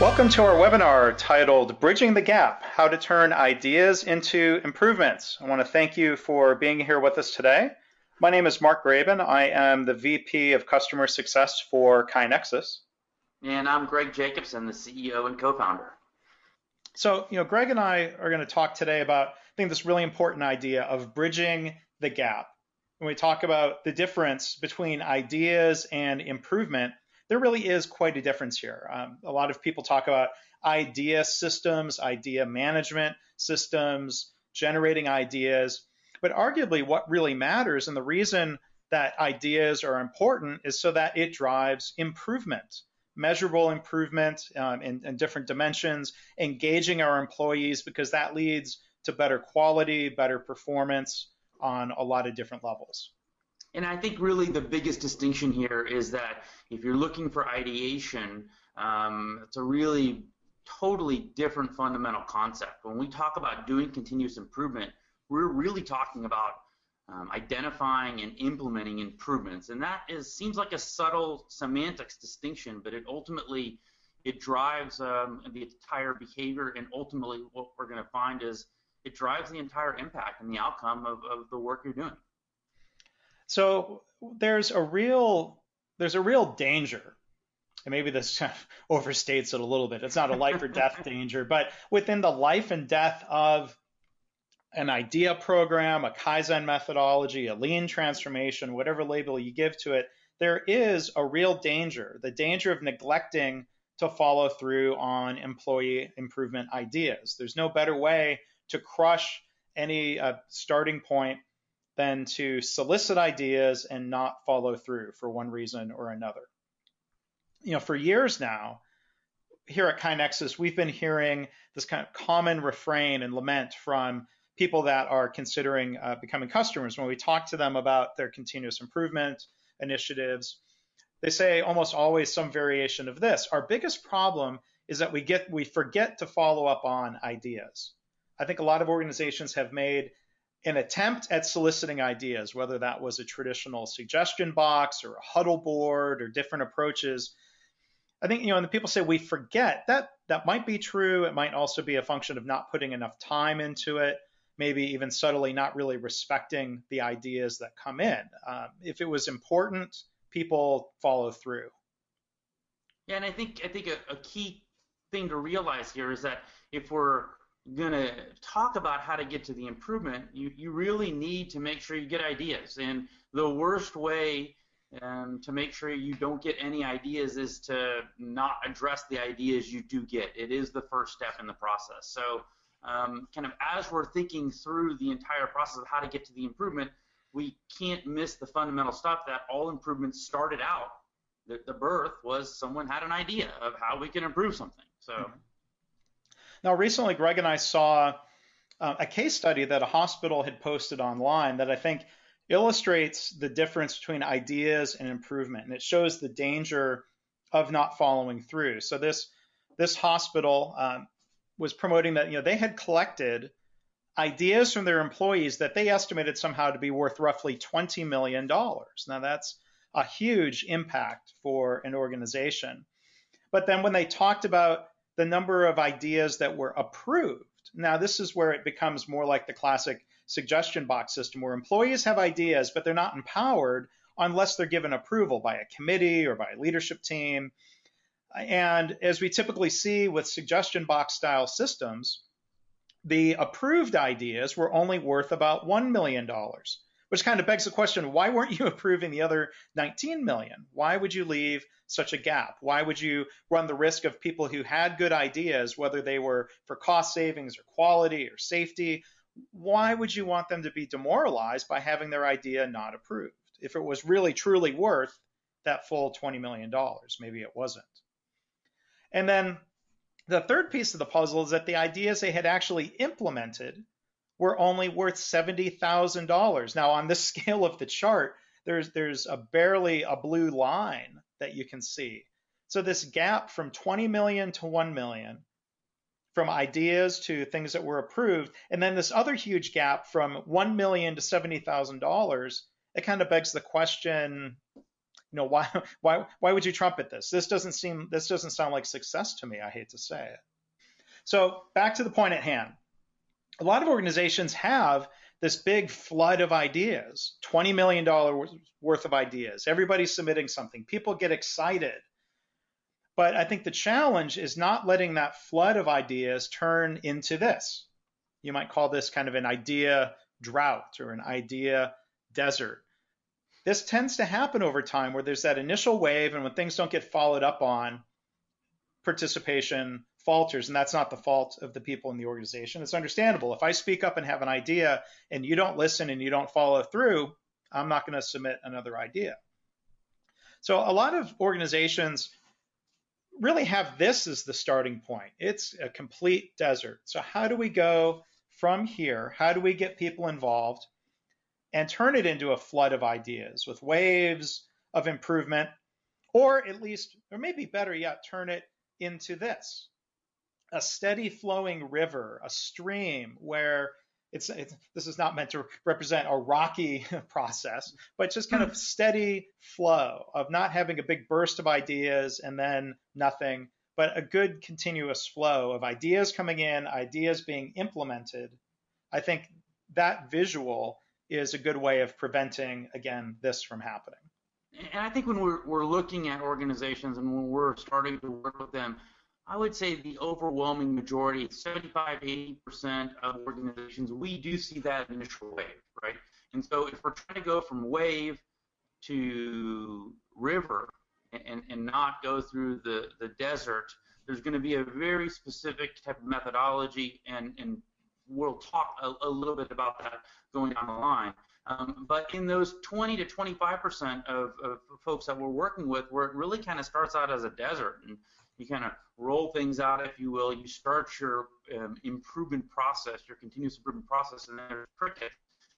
Welcome to our webinar titled Bridging the Gap, How to Turn Ideas into Improvements. I want to thank you for being here with us today. My name is Mark Graban. I am the VP of Customer Success for KaiNexus. And I'm Greg Jacobson, the CEO and co-founder. So, you know, Greg and I are going to talk today about, I think, this really important idea of bridging the gap. When we talk about the difference between ideas and improvement, there really is quite a difference here. Um, a lot of people talk about idea systems, idea management systems, generating ideas. But arguably, what really matters and the reason that ideas are important is so that it drives improvement, measurable improvement um, in, in different dimensions, engaging our employees because that leads to better quality, better performance on a lot of different levels. And I think really the biggest distinction here is that if you're looking for ideation, um, it's a really totally different fundamental concept. When we talk about doing continuous improvement, we're really talking about um, identifying and implementing improvements, and that is seems like a subtle semantics distinction, but it ultimately it drives um, the entire behavior, and ultimately what we're going to find is it drives the entire impact and the outcome of, of the work you're doing. So there's a real there's a real danger. And maybe this kind of overstates it a little bit. It's not a life or death danger, but within the life and death of an idea program, a Kaizen methodology, a lean transformation, whatever label you give to it, there is a real danger the danger of neglecting to follow through on employee improvement ideas. There's no better way to crush any uh, starting point than to solicit ideas and not follow through for one reason or another. You know, for years now, here at KaiNexus, we've been hearing this kind of common refrain and lament from people that are considering uh, becoming customers when we talk to them about their continuous improvement initiatives. They say almost always some variation of this. Our biggest problem is that we get we forget to follow up on ideas. I think a lot of organizations have made an attempt at soliciting ideas, whether that was a traditional suggestion box or a huddle board or different approaches. I think, you know, and the people say we forget that that might be true. It might also be a function of not putting enough time into it, maybe even subtly not really respecting the ideas that come in. Um, if it was important, people follow through. Yeah, and I think I think a, a key thing to realize here is that if we're going to talk about how to get to the improvement, you, you really need to make sure you get ideas. And the worst way um, to make sure you don't get any ideas is to not address the ideas you do get. It is the first step in the process. So, um, kind of as we're thinking through the entire process of how to get to the improvement, we can't miss the fundamental stuff that all improvements started out. The, the birth was someone had an idea of how we can improve something. So. Mm-hmm. Now, recently, Greg and I saw uh, a case study that a hospital had posted online that I think illustrates the difference between ideas and improvement, and it shows the danger of not following through. So this this hospital um, was promoting that you know they had collected ideas from their employees that they estimated somehow to be worth roughly $20 million. Now that's a huge impact for an organization. But then when they talked about the number of ideas that were approved. Now, this is where it becomes more like the classic suggestion box system where employees have ideas, but they're not empowered unless they're given approval by a committee or by a leadership team. And as we typically see with suggestion box style systems, the approved ideas were only worth about $1 million, which kind of begs the question why weren't you approving the other 19 million? Why would you leave such a gap? Why would you run the risk of people who had good ideas, whether they were for cost savings or quality or safety? Why would you want them to be demoralized by having their idea not approved? If it was really truly worth that full $20 million, maybe it wasn't. And then the third piece of the puzzle is that the ideas they had actually implemented were only worth $70,000. Now, on this scale of the chart, there's there's a barely a blue line that you can see. So this gap from 20 million to 1 million, from ideas to things that were approved, and then this other huge gap from 1 million to $70,000, it kind of begs the question, You know, why why why would you trumpet this? This doesn't seem this doesn't sound like success to me. I hate to say it. So back to the point at hand. A lot of organizations have this big flood of ideas, $20 million worth of ideas. Everybody's submitting something. People get excited. But I think the challenge is not letting that flood of ideas turn into this. You might call this kind of an idea drought or an idea desert. This tends to happen over time where there's that initial wave, and when things don't get followed up on, participation falters, and that's not the fault of the people in the organization. It's understandable. If I speak up and have an idea and you don't listen and you don't follow through, I'm not going to submit another idea. So a lot of organizations really have this as the starting point. It's a complete desert. So how do we go from here? How do we get people involved and turn it into a flood of ideas with waves of improvement, or at least, or maybe better yet, turn it into this a steady flowing river, a stream where it's, it's, this is not meant to represent a rocky process, but just kind of hmm. steady flow of not having a big burst of ideas and then nothing, but a good continuous flow of ideas coming in, ideas being implemented. I think that visual is a good way of preventing again this from happening. And I think when we're, we're looking at organizations and when we're starting to work with them, I would say the overwhelming majority, 75, 80% of organizations, we do see that initial wave, right? And so if we're trying to go from wave to river and, and not go through the, the desert, there's going to be a very specific type of methodology, and, and we'll talk a, a little bit about that going down the line. Um, but in those 20 to 25% of, of folks that we're working with, where it really kind of starts out as a desert, and you kind of roll things out, if you will. You start your um, improvement process, your continuous improvement process, and there's cricket.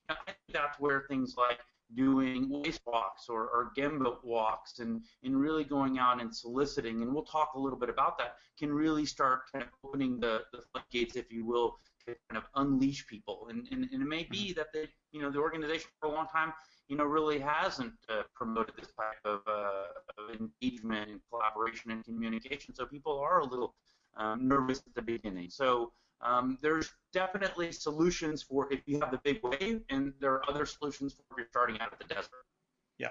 I think that's where things like doing waste walks or, or Gemba walks and, and really going out and soliciting, and we'll talk a little bit about that, can really start kind of opening the, the floodgates, if you will, kind of unleash people. And, and, and it may be mm-hmm. that the, you know, the organization for a long time you know, really hasn't uh, promoted this type of, uh, of, engagement and collaboration and communication. So people are a little um, nervous at the beginning. So um, there's definitely solutions for if you have the big wave, and there are other solutions for if you're starting out at the desert. Yeah.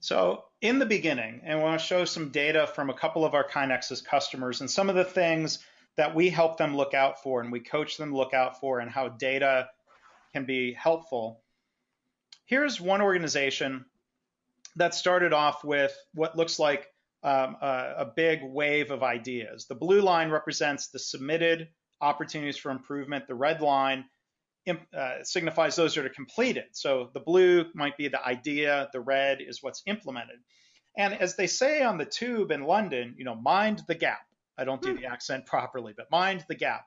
So in the beginning, and I want to show some data from a couple of our KaiNexus customers and some of the things that we help them look out for and we coach them look out for and how data can be helpful here's one organization that started off with what looks like um, a, a, big wave of ideas. The blue line represents the submitted opportunities for improvement. The red line uh, signifies those that are completed. So the blue might be the idea, the red is what's implemented. And as they say on the tube in London, you know, mind the gap. I don't do hmm. the accent properly, but mind the gap.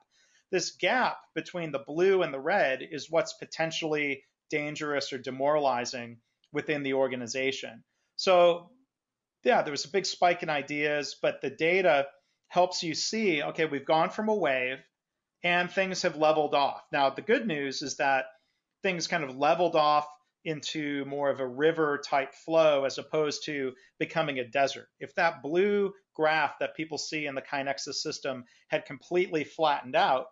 This gap between the blue and the red is what's potentially dangerous or demoralizing within the organization. So, yeah, there was a big spike in ideas, but the data helps you see okay, we've gone from a wave and things have leveled off. Now, the good news is that things kind of leveled off into more of a river type flow as opposed to becoming a desert. If that blue graph that people see in the KaiNexus system had completely flattened out,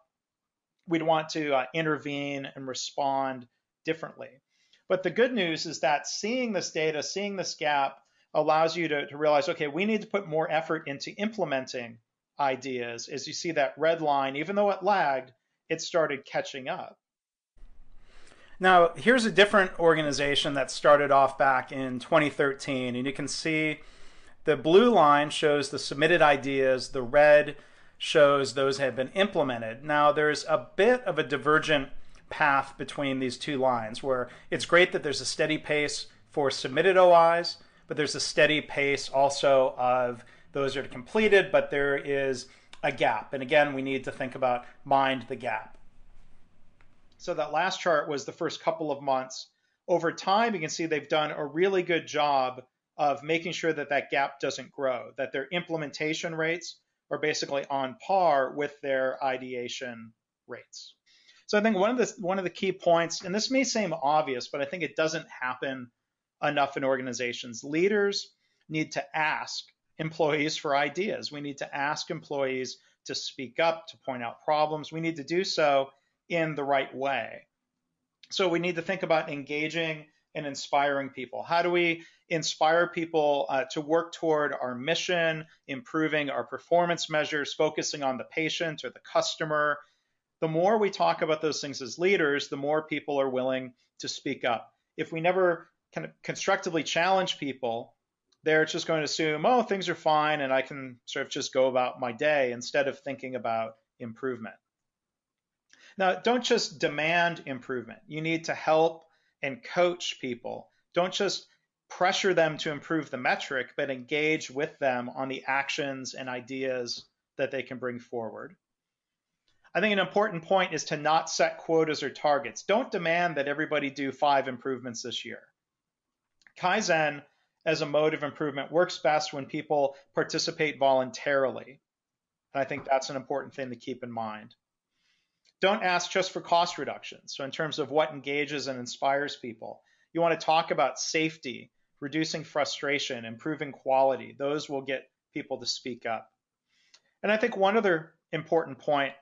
we'd want to uh, intervene and respond differently. But the good news is that seeing this data, seeing this gap, allows you to, to realize okay, we need to put more effort into implementing ideas. As you see that red line, even though it lagged, it started catching up. Now, here's a different organization that started off back in 2013, and you can see the blue line shows the submitted ideas, the red shows those have been implemented. Now, there's a bit of a divergent path between these two lines where it's great that there's a steady pace for submitted OIs, but there's a steady pace also of those that are completed, but there is a gap. And again, we need to think about mind the gap. So that last chart was the first couple of months. Over time, you can see they've done a really good job of making sure that that gap doesn't grow, that their implementation rates are basically on par with their ideation rates. So I think one of the one of the key points, and this may seem obvious, but I think it doesn't happen enough in organizations. Leaders need to ask employees for ideas. We need to ask employees to speak up, to point out problems. We need to do so in the right way. So we need to think about engaging and inspiring people. How do we inspire people uh, to work toward our mission, improving our performance measures, focusing on the patient or the customer? The more we talk about those things as leaders, the more people are willing to speak up. If we never kind of constructively challenge people, they're just going to assume, oh, things are fine and I can sort of just go about my day instead of thinking about improvement. Now, don't just demand improvement. You need to help and coach people. Don't just pressure them to improve the metric, but engage with them on the actions and ideas that they can bring forward. I think an important point is to not set quotas or targets. Don't demand that everybody do five improvements this year. Kaizen as a mode of improvement works best when people participate voluntarily. And I think that's an important thing to keep in mind. Don't ask just for cost reductions. So, in terms of what engages and inspires people, you want to talk about safety, reducing frustration, improving quality. Those will get people to speak up. And I think one other important point,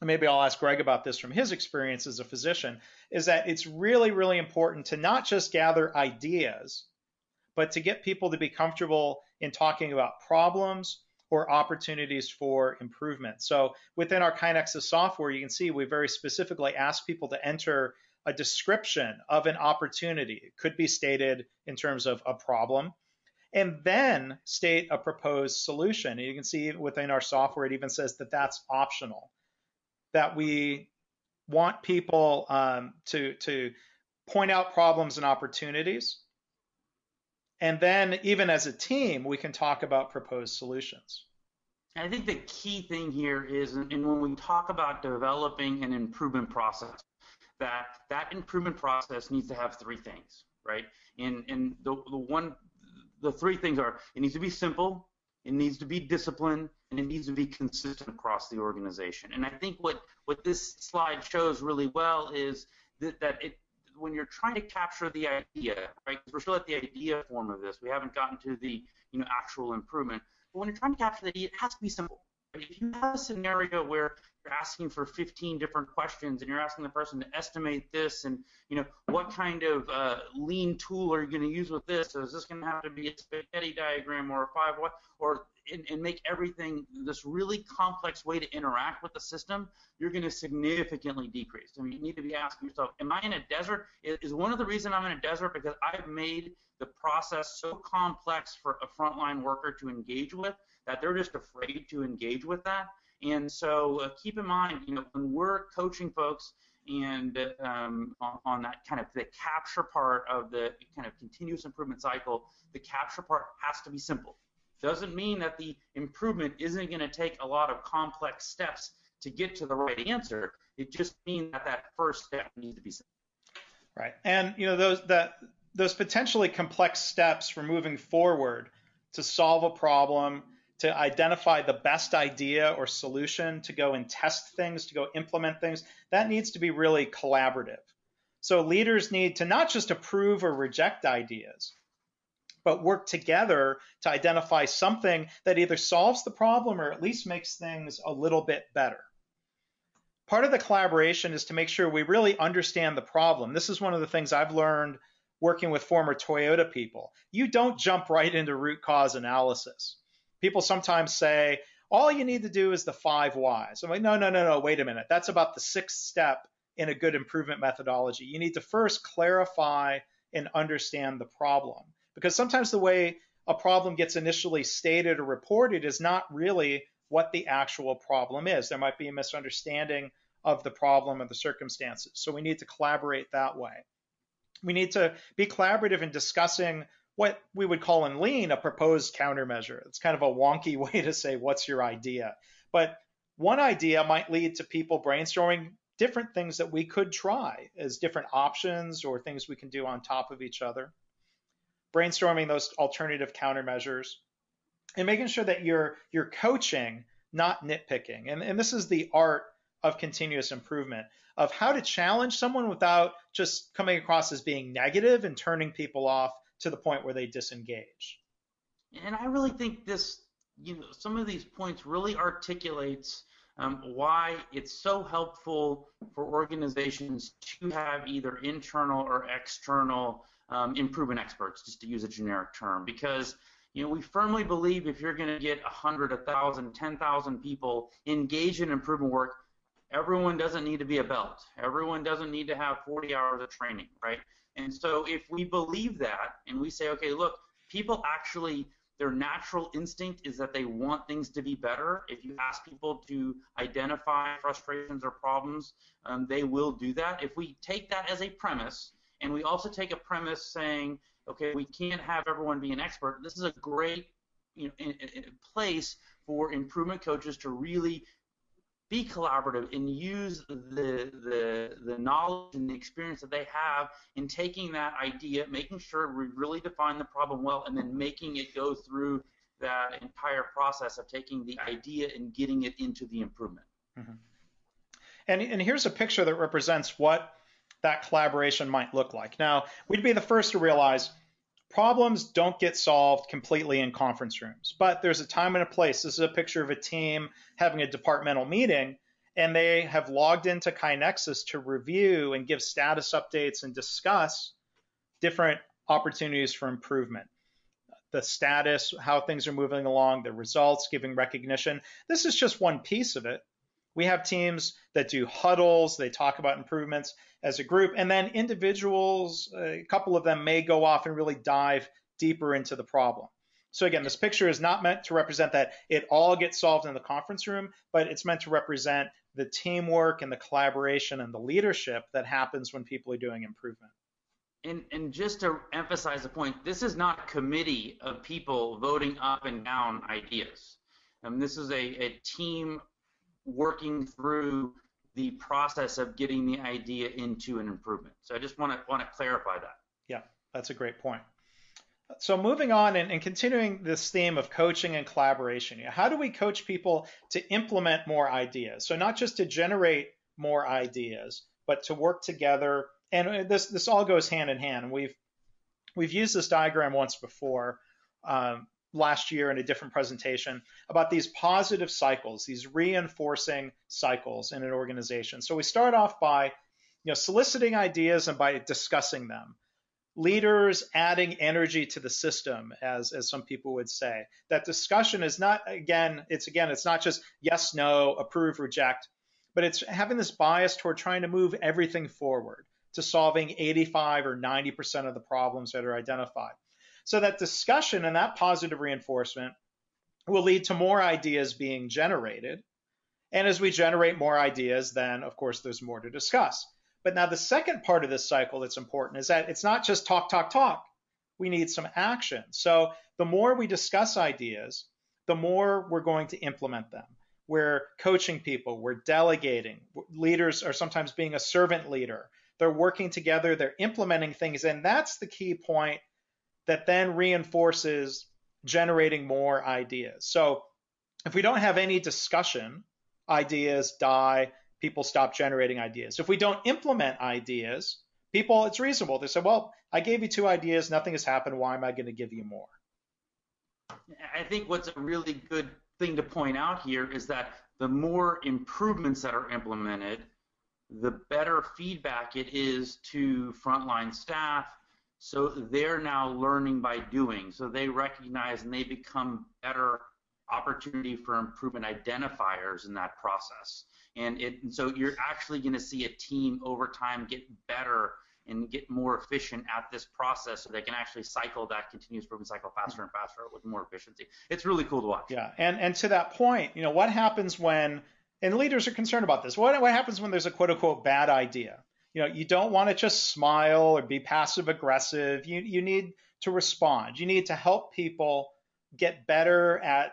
and maybe I'll ask Greg about this from his experience as a physician, is that it's really, really important to not just gather ideas, but to get people to be comfortable in talking about problems or opportunities for improvement. So within our KaiNexus software, you can see we very specifically ask people to enter a description of an opportunity. It could be stated in terms of a problem, and then state a proposed solution. And you can see within our software, it even says that that's optional, that we want people um, to, to point out problems and opportunities and then, even as a team, we can talk about proposed solutions. I think the key thing here is, and when we talk about developing an improvement process, that that improvement process needs to have three things, right? And and the the one, the three things are: it needs to be simple, it needs to be disciplined, and it needs to be consistent across the organization. And I think what what this slide shows really well is that, that it when you're trying to capture the idea, right? Because we're still at the idea form of this. We haven't gotten to the you know actual improvement. But when you're trying to capture the idea, it has to be simple. If you have a scenario where you're asking for 15 different questions and you're asking the person to estimate this and you know what kind of uh, lean tool are you going to use with this? So is this going to have to be a spaghetti diagram or a five what or and, and make everything this really complex way to interact with the system, you're going to significantly decrease. I mean, you need to be asking yourself, am I in a desert? Is one of the reasons I'm in a desert because I've made the process so complex for a frontline worker to engage with that they're just afraid to engage with that. And so uh, keep in mind, you know, when we're coaching folks and um, on, on, that kind of the capture part of the kind of continuous improvement cycle, the capture part has to be simple doesn't mean that the improvement isn't going to take a lot of complex steps to get to the right answer. It just means that that first step needs to be simple. Right, and you know those that those potentially complex steps for moving forward to solve a problem, to identify the best idea or solution, to go and test things, to go implement things, that needs to be really collaborative. So leaders need to not just approve or reject ideas, but work together to identify something that either solves the problem or at least makes things a little bit better. Part of the collaboration is to make sure we really understand the problem. This is one of the things I've learned working with former Toyota people. You don't jump right into root cause analysis. People sometimes say, all you need to do is the five whys. I'm like, no, no, no, no, wait a minute. That's about the sixth step in a good improvement methodology. You need to first clarify and understand the problem because sometimes the way a problem gets initially stated or reported is not really what the actual problem is. There might be a misunderstanding of the problem or the circumstances. So we need to collaborate that way. We need to be collaborative in discussing what we would call in lean a proposed countermeasure. It's kind of a wonky way to say what's your idea. But one idea might lead to people brainstorming different things that we could try as different options or things we can do on top of each other brainstorming those alternative countermeasures, and making sure that you're you're coaching, not nitpicking. And, and this is the art of continuous improvement of how to challenge someone without just coming across as being negative and turning people off to the point where they disengage. And I really think this, you know, some of these points really articulates um, why it's so helpful for organizations to have either internal or external um, improvement experts, just to use a generic term, because you know, we firmly believe if you're going to get 100, 1,000, 10,000 people engaged in improvement work, everyone doesn't need to be a belt. Everyone doesn't need to have 40 hours of training, right? And so if we believe that and we say, okay, look, people actually their natural instinct is that they want things to be better. If you ask people to identify frustrations or problems, um, they will do that. If we take that as a premise, and we also take a premise saying, okay, we can't have everyone be an expert. This is a great you know, in, in place for improvement coaches to really be collaborative and use the, the, the knowledge and the experience that they have in taking that idea, making sure we really define the problem well, and then making it go through that entire process of taking the idea and getting it into the improvement. Mm-hmm. And, and here's a picture that represents what that collaboration might look like. Now, we'd be the first to realize problems don't get solved completely in conference rooms, but there's a time and a place. This is a picture of a team having a departmental meeting, and they have logged into KaiNexus to review and give status updates and discuss different opportunities for improvement. The status, how things are moving along, the results, giving recognition. This is just one piece of it. We have teams that do huddles, they talk about improvements as a group, and then individuals, a couple of them may go off and really dive deeper into the problem. So again, this picture is not meant to represent that it all gets solved in the conference room, but it's meant to represent the teamwork and the collaboration and the leadership that happens when people are doing improvement. And, and just to emphasize the point, this is not a committee of people voting up and down ideas. Um, this is a, a team working through the process of getting the idea into an improvement. So I just want to want to clarify that. Yeah, that's a great point. So moving on and, and continuing this theme of coaching and collaboration, how do we coach people to implement more ideas? So not just to generate more ideas, but to work together. And this this all goes hand in hand. We've we've used this diagram once before, um, last year in a different presentation about these positive cycles, these reinforcing cycles in an organization. So we start off by you know, soliciting ideas and by discussing them. Leaders adding energy to the system, as, as some people would say. That discussion is not, again, it's again, it's not just yes, no, approve, reject, but it's having this bias toward trying to move everything forward to solving 85 or 90% of the problems that are identified. So that discussion and that positive reinforcement will lead to more ideas being generated. And as we generate more ideas, then of course there's more to discuss. But now the second part of this cycle that's important is that it's not just talk, talk, talk. We need some action. So the more we discuss ideas, the more we're going to implement them. We're coaching people, we're delegating. Leaders are sometimes being a servant leader. They're working together, they're implementing things. And that's the key point that then reinforces generating more ideas. So if we don't have any discussion, ideas die, people stop generating ideas. If we don't implement ideas, people, it's reasonable. They say, well, I gave you two ideas, nothing has happened. Why am I going to give you more? I think what's a really good thing to point out here is that the more improvements that are implemented, the better feedback it is to frontline staff, so they're now learning by doing. So they recognize and they become better opportunity for improvement identifiers in that process. And, it, and so you're actually going to see a team over time get better and get more efficient at this process so they can actually cycle that continuous improvement cycle faster and faster with more efficiency. It's really cool to watch. Yeah, and and to that point, you know, what happens when and leaders are concerned about this. What what happens when there's a quote unquote bad idea? You know, you don't want to just smile or be passive aggressive. You, you need to respond. You need to help people get better at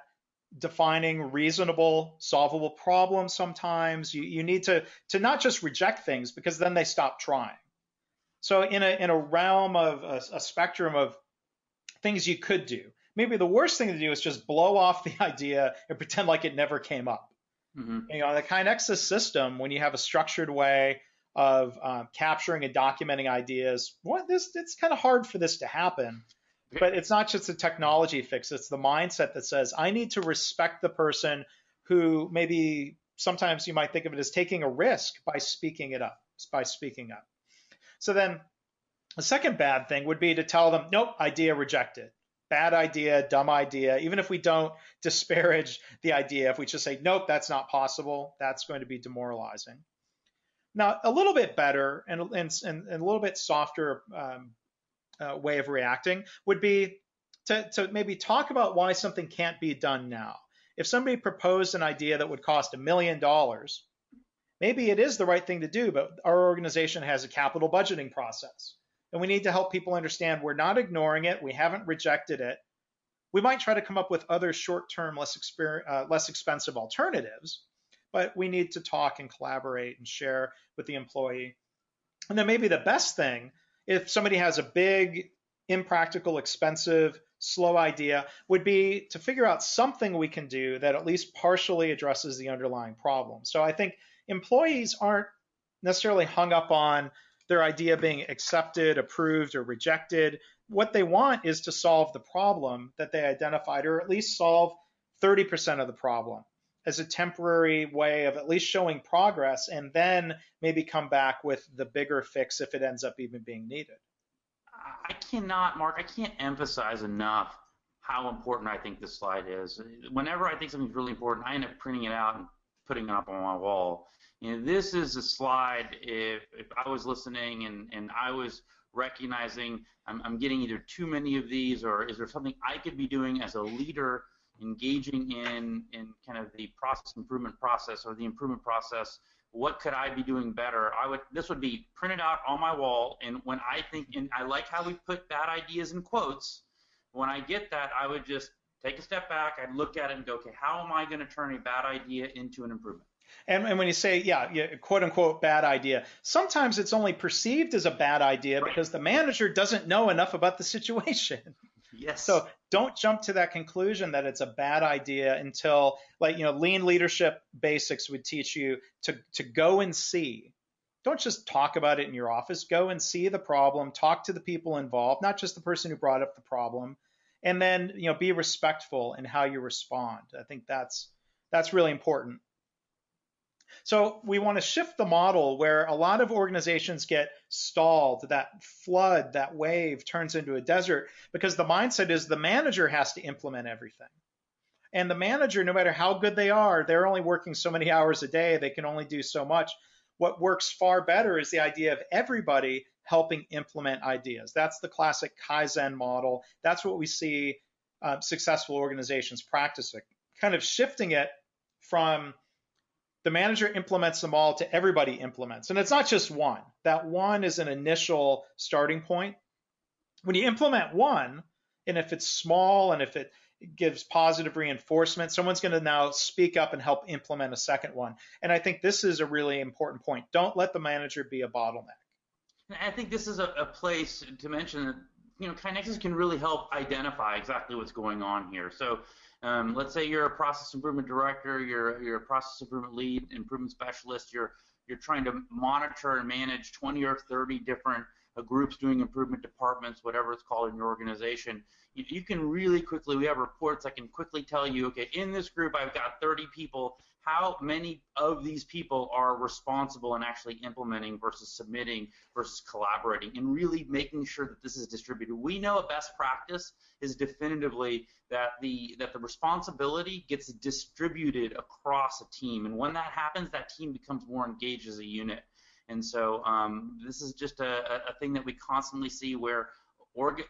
defining reasonable, solvable problems sometimes. You, you need to, to not just reject things because then they stop trying. So in a, in a realm of a, a spectrum of things you could do, maybe the worst thing to do is just blow off the idea and pretend like it never came up. Mm-hmm. You know, the KaiNexus system, when you have a structured way of um, capturing and documenting ideas. What this it's kind of hard for this to happen, But it's not just a technology fix, it's the mindset that says, I need to respect the person who maybe sometimes you might think of it as taking a risk by speaking it up, by speaking up. So then the second bad thing would be to tell them, nope, idea rejected. Bad idea, dumb idea. Even if we don't disparage the idea, if we just say, nope, that's not possible, that's going to be demoralizing. Now, a little bit better and, and, and a little bit softer um, uh, way of reacting would be to, to maybe talk about why something can't be done now. If somebody proposed an idea that would cost a million dollars, maybe it is the right thing to do, but our organization has a capital budgeting process. And we need to help people understand we're not ignoring it, we haven't rejected it. We might try to come up with other short term, less, uh, less expensive alternatives, but we need to talk and collaborate and share with the employee. And then maybe the best thing if somebody has a big, impractical, expensive, slow idea, would be to figure out something we can do that at least partially addresses the underlying problem. So I think employees aren't necessarily hung up on their idea being accepted, approved, or rejected. What they want is to solve the problem that they identified, or at least solve 30% of the problem as a temporary way of at least showing progress and then maybe come back with the bigger fix if it ends up even being needed. I cannot, Mark, I can't emphasize enough how important I think this slide is. Whenever I think something's really important, I end up printing it out and putting it up on my wall. You know, this is a slide if, if I was listening and, and I was recognizing I'm, I'm getting either too many of these or is there something I could be doing as a leader engaging in in kind of the process improvement process or the improvement process what could I be doing better? I would this would be printed out on my wall and when I think and I like how we put bad ideas in quotes. When I get that, I would just take a step back, I'd look at it and go, okay, how am I going to turn a bad idea into an improvement? And, and when you say, yeah, yeah, quote unquote bad idea, sometimes it's only perceived as a bad idea right. because the manager doesn't know enough about the situation. Yes. So don't jump to that conclusion that it's a bad idea until, like, you know, lean leadership basics would teach you to, to go and see. Don't just talk about it in your office. Go and see the problem, talk to the people involved, not just the person who brought up the problem, and then, you know, be respectful in how you respond. I think that's that's really important. So we want to shift the model where a lot of organizations get stalled, that flood, that wave turns into a desert because the mindset is the manager has to implement everything. And the manager, no matter how good they are, they're only working so many hours a day, they can only do so much. What works far better is the idea of everybody helping implement ideas. That's the classic Kaizen model. That's what we see uh, successful organizations practicing, kind of shifting it from the manager implements them all to everybody implements. And it's not just one. That one is an initial starting point. When you implement one, and if it's small and if it gives positive reinforcement, someone's going to now speak up and help implement a second one. And I think this is a really important point. Don't let the manager be a bottleneck. I think this is a, a place to mention that you know KaiNexus can really help identify exactly what's going on here. So um, let's say you're a process improvement director, you're you're a process improvement lead, improvement specialist. You're you're trying to monitor and manage 20 or 30 different uh, groups doing improvement departments, whatever it's called in your organization. You, you can really quickly. We have reports that can quickly tell you, okay, in this group I've got 30 people how many of these people are responsible in actually implementing versus submitting versus collaborating and really making sure that this is distributed. We know a best practice is definitively that the that the responsibility gets distributed across a team and when that happens that team becomes more engaged as a unit. And so um, this is just a, a thing that we constantly see where org-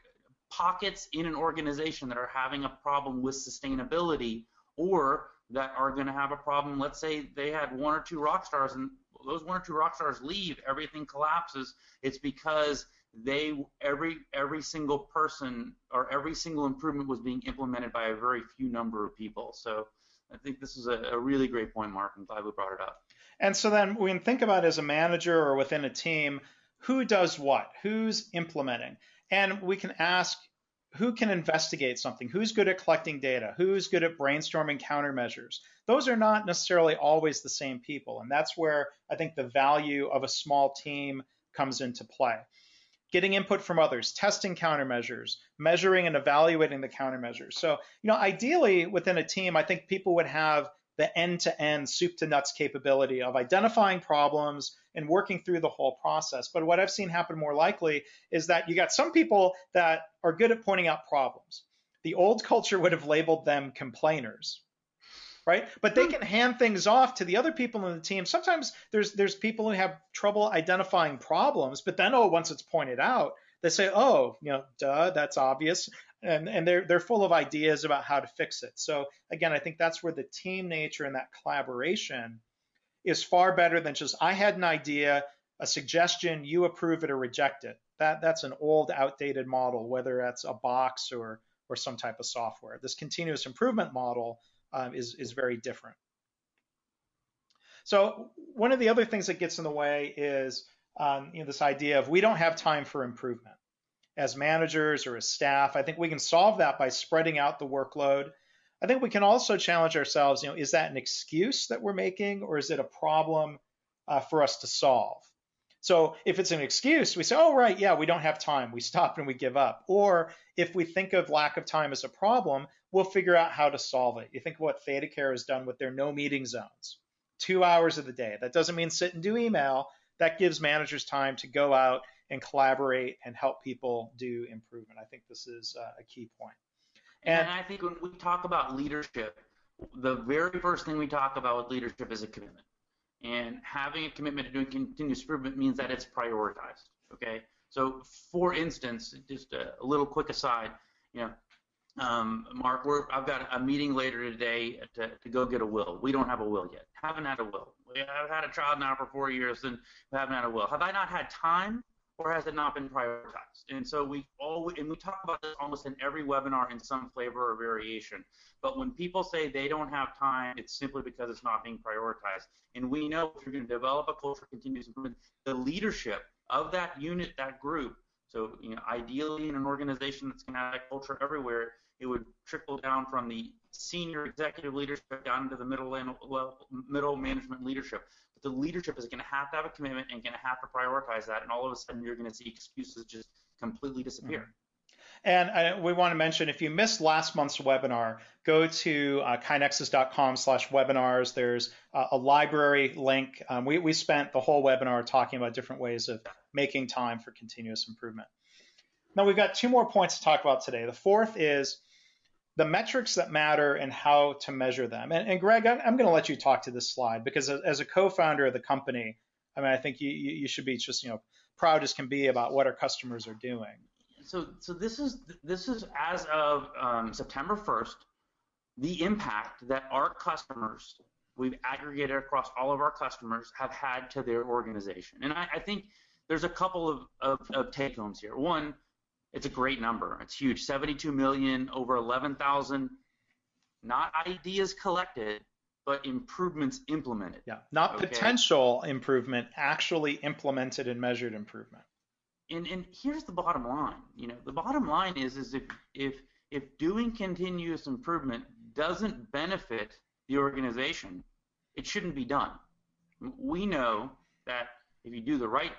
pockets in an organization that are having a problem with sustainability or that are going to have a problem. Let's say they had one or two rock stars, and those one or two rock stars leave, everything collapses. It's because they every every single person or every single improvement was being implemented by a very few number of people. So I think this is a, a really great point, Mark. I'm glad we brought it up. And so then we can think about as a manager or within a team, who does what? Who's implementing? And we can ask who can investigate something, who's good at collecting data, who's good at brainstorming countermeasures. Those are not necessarily always the same people. And that's where I think the value of a small team comes into play. getting input from others, testing countermeasures, measuring and evaluating the countermeasures. So, you know, ideally within a team, I think people would have the end-to-end soup to nuts capability of identifying problems and working through the whole process. But what I've seen happen more likely is that you got some people that are good at pointing out problems. The old culture would have labeled them complainers, right? But they hmm. can hand things off to the other people in the team. Sometimes there's there's people who have trouble identifying problems, but then oh, once it's pointed out, they say, oh, you know, duh, that's obvious. And, and they're they're full of ideas about how to fix it. So again, I think that's where the team nature and that collaboration is far better than just I had an idea, a suggestion, you approve it or reject it. That that's an old, outdated model, whether that's a box or or some type of software. This continuous improvement model um, is, is very different. So one of the other things that gets in the way is um, you know, this idea of we don't have time for improvement. As managers or as staff, I think we can solve that by spreading out the workload. I think we can also challenge ourselves, you know, is that an excuse that we're making or is it a problem uh, for us to solve? So if it's an excuse, we say, oh, right, yeah, we don't have time. We stop and we give up. Or if we think of lack of time as a problem, we'll figure out how to solve it. You think of what ThedaCare has done with their no meeting zones, two hours of the day. That doesn't mean sit and do email. That gives managers time to go out and collaborate and help people do improvement. I think this is uh, a key point. And, and I think when we talk about leadership, the very first thing we talk about with leadership is a commitment. And having a commitment to doing continuous improvement means that it's prioritized. Okay. So, for instance, just a, a little quick aside, you know, um, Mark, I've got a meeting later today to, to go get a will. We don't have a will yet. Haven't had a will. Have had a child now for four years and haven't had a will. Have I not had time or has it not been prioritized? And so we all and we talk about this almost in every webinar in some flavor or variation. But when people say they don't have time, it's simply because it's not being prioritized. And we know if you're going to develop a culture of continuous improvement, the leadership of that unit, that group. So you know, ideally in an organization that's going to have that culture everywhere, it would trickle down from the senior executive leadership down to the middle and middle management leadership. The leadership is going to have to have a commitment and going to have to prioritize that. And all of a sudden, you're going to see excuses just completely disappear. Mm-hmm. And uh, we want to mention if you missed last month's webinar, go to uh, kainexus.com slash webinars. There's uh, a library link. Um, we, we spent the whole webinar talking about different ways of making time for continuous improvement. Now we've got two more points to talk about today. The fourth is the metrics that matter and how to measure them. And, and Greg, I'm, I'm going to let you talk to this slide because as, a co-founder of the company, I mean, I think you, you should be just you know proud as can be about what our customers are doing. So, so this is this is as of um, September 1st, the impact that our customers we've aggregated across all of our customers have had to their organization. And I, I think there's a couple of, of, of take homes here. One, it's a great number. It's huge. 72 million, over 11,000, not ideas collected, but improvements implemented. Yeah, not okay? potential improvement, actually implemented and measured improvement. And and here's the bottom line. You know, the bottom line is is if if if doing continuous improvement doesn't benefit the organization, it shouldn't be done. We know that if you do the right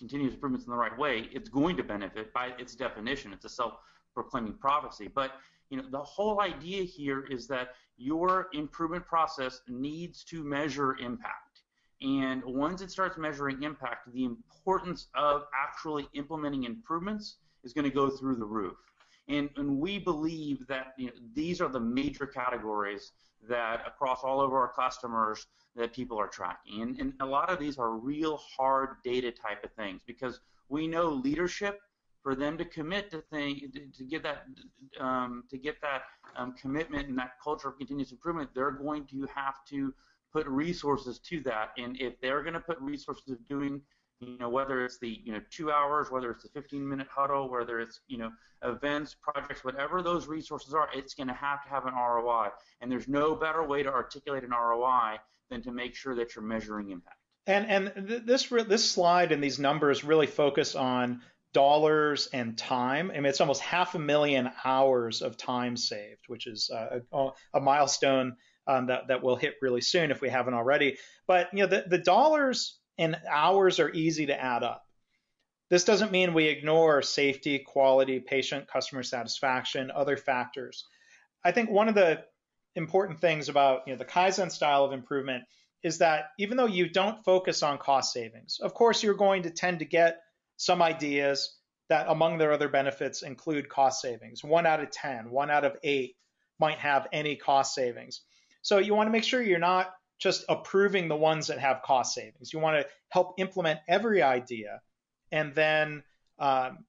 continuous improvements in the right way, it's going to benefit by its definition. It's a self-proclaiming prophecy. But you know, the whole idea here is that your improvement process needs to measure impact. And once it starts measuring impact, the importance of actually implementing improvements is going to go through the roof. And, and we believe that you know, these are the major categories that across all of our customers that people are tracking. And, and a lot of these are real hard data type of things because we know leadership for them to commit to thing to, get that um, to get that um, commitment and that culture of continuous improvement, they're going to have to put resources to that. And if they're going to put resources to doing you know, whether it's the, you know, two hours, whether it's the 15 minute huddle, whether it's, you know, events, projects, whatever those resources are, it's going to have to have an ROI. And there's no better way to articulate an ROI than to make sure that you're measuring impact. And, and this, this slide and these numbers really focus on dollars and time. I mean, it's almost half a million hours of time saved, which is a, a milestone um, that, that we'll hit really soon if we haven't already. But, you know, the, the dollars and hours are easy to add up. This doesn't mean we ignore safety, quality, patient, customer satisfaction, other factors. I think one of the important things about you know, the Kaizen style of improvement is that even though you don't focus on cost savings, of course, you're going to tend to get some ideas that among their other benefits include cost savings. One out of 10, one out of eight might have any cost savings. So you want to make sure you're not just approving the ones that have cost savings. You want to help implement every idea and then um,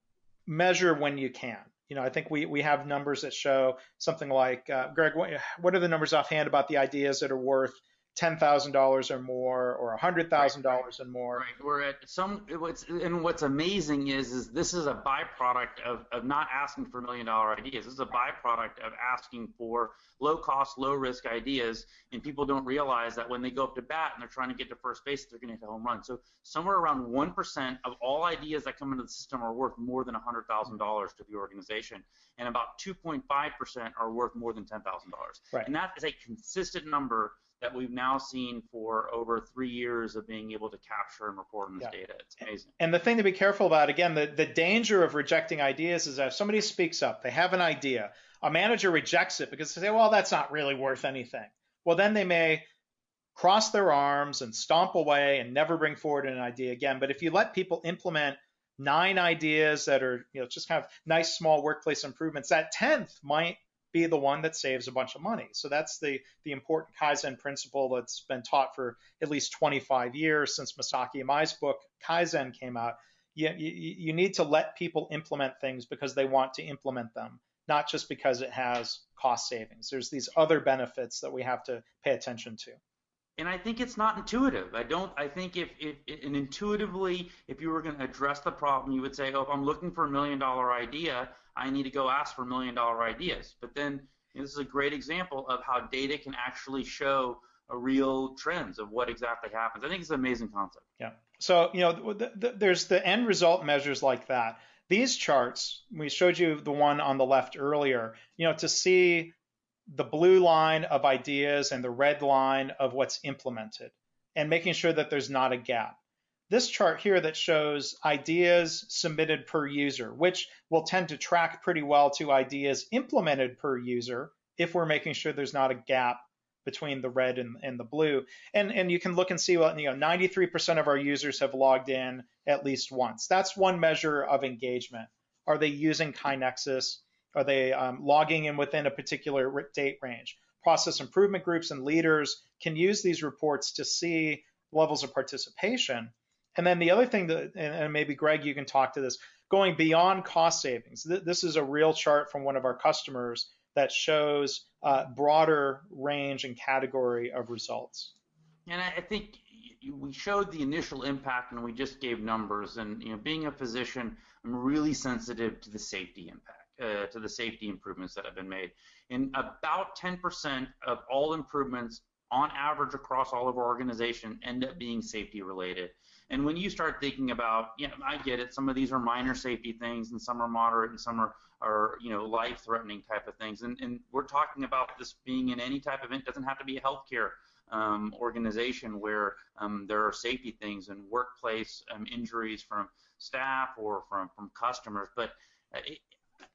measure when you can. You know, I think we, we have numbers that show something like, uh, Greg, what, what are the numbers offhand about the ideas that are worth ten thousand dollars or more or a hundred thousand dollars and more. Right. We're at some. What's and what's amazing is is this is a byproduct of, of not asking for million dollar ideas. This is a byproduct of asking for low cost, low risk ideas, and people don't realize that when they go up to bat and they're trying to get to first base, they're going to hit a home run. So somewhere around one percent of all ideas that come into the system are worth more than a hundred thousand dollars to the organization, and about two point five percent are worth more than ten thousand dollars. Right. And that is a consistent number that we've now seen for over three years of being able to capture and report on this yeah. data. It's amazing. And the thing to be careful about, again, the, the danger of rejecting ideas is that if somebody speaks up, they have an idea, a manager rejects it because they say, well, that's not really worth anything. Well, then they may cross their arms and stomp away and never bring forward an idea again. But if you let people implement nine ideas that are, you know, just kind of nice small workplace improvements, that 10th might be the one that saves a bunch of money. So that's the the important Kaizen principle that's been taught for at least 25 years since Masaaki Imai's book Kaizen came out. You, you, you need to let people implement things because they want to implement them, not just because it has cost savings. There's these other benefits that we have to pay attention to and I think it's not intuitive. I don't. I think if, if, intuitively, if you were going to address the problem, you would say, "Oh, if I'm looking for a million dollar idea, I need to go ask for million dollar ideas." But then this is a great example of how data can actually show a real trends of what exactly happens. I think it's an amazing concept. Yeah. So you know, the, the, there's the end result measures like that. These charts, we showed you the one on the left earlier. You know, to see the blue line of ideas and the red line of what's implemented and making sure that there's not a gap. This chart here that shows ideas submitted per user, which will tend to track pretty well to ideas implemented per user if we're making sure there's not a gap between the red and, and the blue. And, and you can look and see what, you know, 93% of our users have logged in at least once. That's one measure of engagement. Are they using KaiNexus? Are they um, logging in within a particular date range? Process improvement groups and leaders can use these reports to see levels of participation. And then the other thing that, and maybe Greg, you can talk to this, going beyond cost savings. This is a real chart from one of our customers that shows a broader range and category of results. And I think we showed the initial impact and we just gave numbers. And you know, being a physician, I'm really sensitive to the safety impact uh, to the safety improvements that have been made. And about 10% of all improvements on average across all of our organization end up being safety related. And when you start thinking about, you know, I get it, some of these are minor safety things and some are moderate and some are, are you know, life threatening type of things. And, and we're talking about this being in any type of event, it doesn't have to be a healthcare um, organization where um, there are safety things and workplace um, injuries from staff or from, from customers. But uh, it,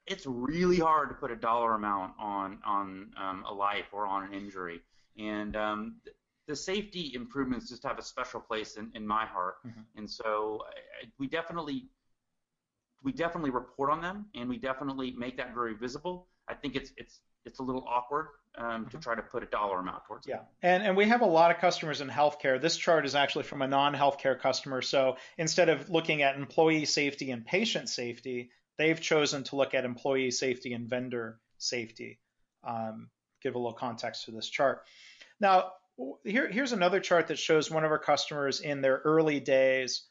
it's really hard to put a dollar amount on on um, a life or on an injury, and um, the safety improvements just have a special place in, in my heart, mm-hmm. and so I, we definitely we definitely report on them, and we definitely make that very visible. I think it's it's it's a little awkward um, mm-hmm. to try to put a dollar amount towards yeah. it. Yeah, and and we have a lot of customers in healthcare. This chart is actually from a non-healthcare customer. So instead of looking at employee safety and patient safety, they've chosen to look at employee safety and vendor safety. Um, give a little context to this chart. Now, here, here's another chart that shows one of our customers in their early days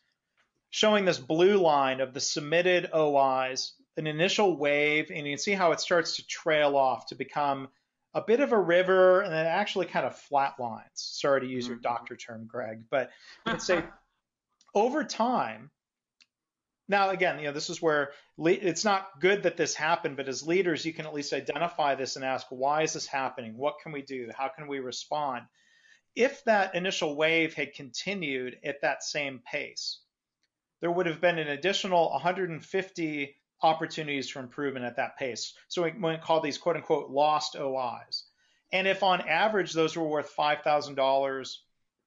showing this blue line of the submitted OIs, an initial wave, and you can see how it starts to trail off to become a bit of a river and then actually kind of flat lines. Sorry to use your mm-hmm. doctor term, Greg, but let's say over time, now, again, you know, this is where le- it's not good that this happened, but as leaders, you can at least identify this and ask, why is this happening? What can we do? How can we respond? If that initial wave had continued at that same pace, there would have been an additional 150 opportunities for improvement at that pace. So we might call these quote unquote lost OIs. And if on average those were worth $5,000